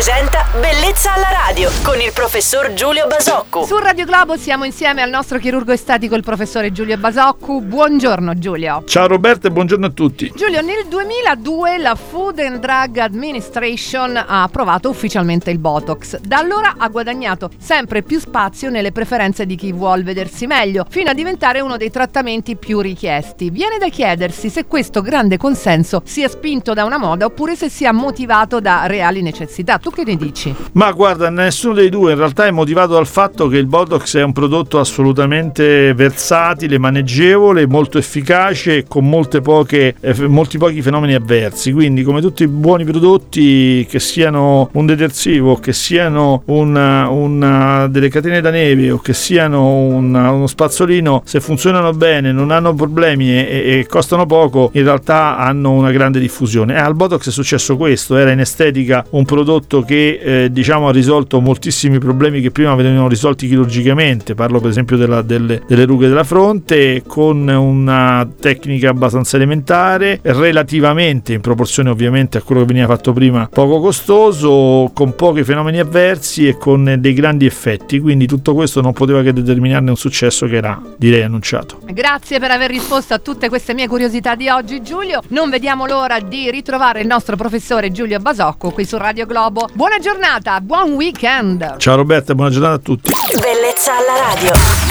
presenta Bellezza alla radio con il professor Giulio Basocco. Su Radio Globo siamo insieme al nostro chirurgo estetico, il professore Giulio Basocco. Buongiorno Giulio. Ciao Roberto e buongiorno a tutti. Giulio, nel 2002 la Food and Drug Administration ha approvato ufficialmente il Botox. Da allora ha guadagnato sempre più spazio nelle preferenze di chi vuol vedersi meglio, fino a diventare uno dei trattamenti più richiesti. Viene da chiedersi se questo grande consenso sia spinto da una moda oppure se sia motivato da reali necessità. Tu che ne dici? Ma guarda, nessuno dei due in realtà è motivato dal fatto che il Botox è un prodotto assolutamente versatile, maneggevole, molto efficace e con poche, eh, molti pochi fenomeni avversi. Quindi, come tutti i buoni prodotti, che siano un detersivo, che siano una, una, delle catene da neve o che siano una, uno spazzolino, se funzionano bene, non hanno problemi e, e, costano poco, in realtà hanno una grande diffusione. Eh, al Botox è successo questo, era in estetica un prodotto che eh, diciamo ha risolto moltissimi problemi che prima venivano risolti chirurgicamente, parlo per esempio della, delle, delle rughe della fronte, con una tecnica abbastanza elementare, relativamente in proporzione ovviamente a quello che veniva fatto prima, poco costoso, con pochi fenomeni avversi e con dei grandi effetti, quindi tutto questo non poteva che determinarne un successo che era direi annunciato. Grazie per aver risposto a tutte queste mie curiosità di oggi Giulio, non vediamo l'ora di ritrovare il nostro professore Giulio Basocco qui su Radio Globo. Buona giornata, buon weekend! Ciao Roberta, buona giornata a tutti. Bellezza alla radio.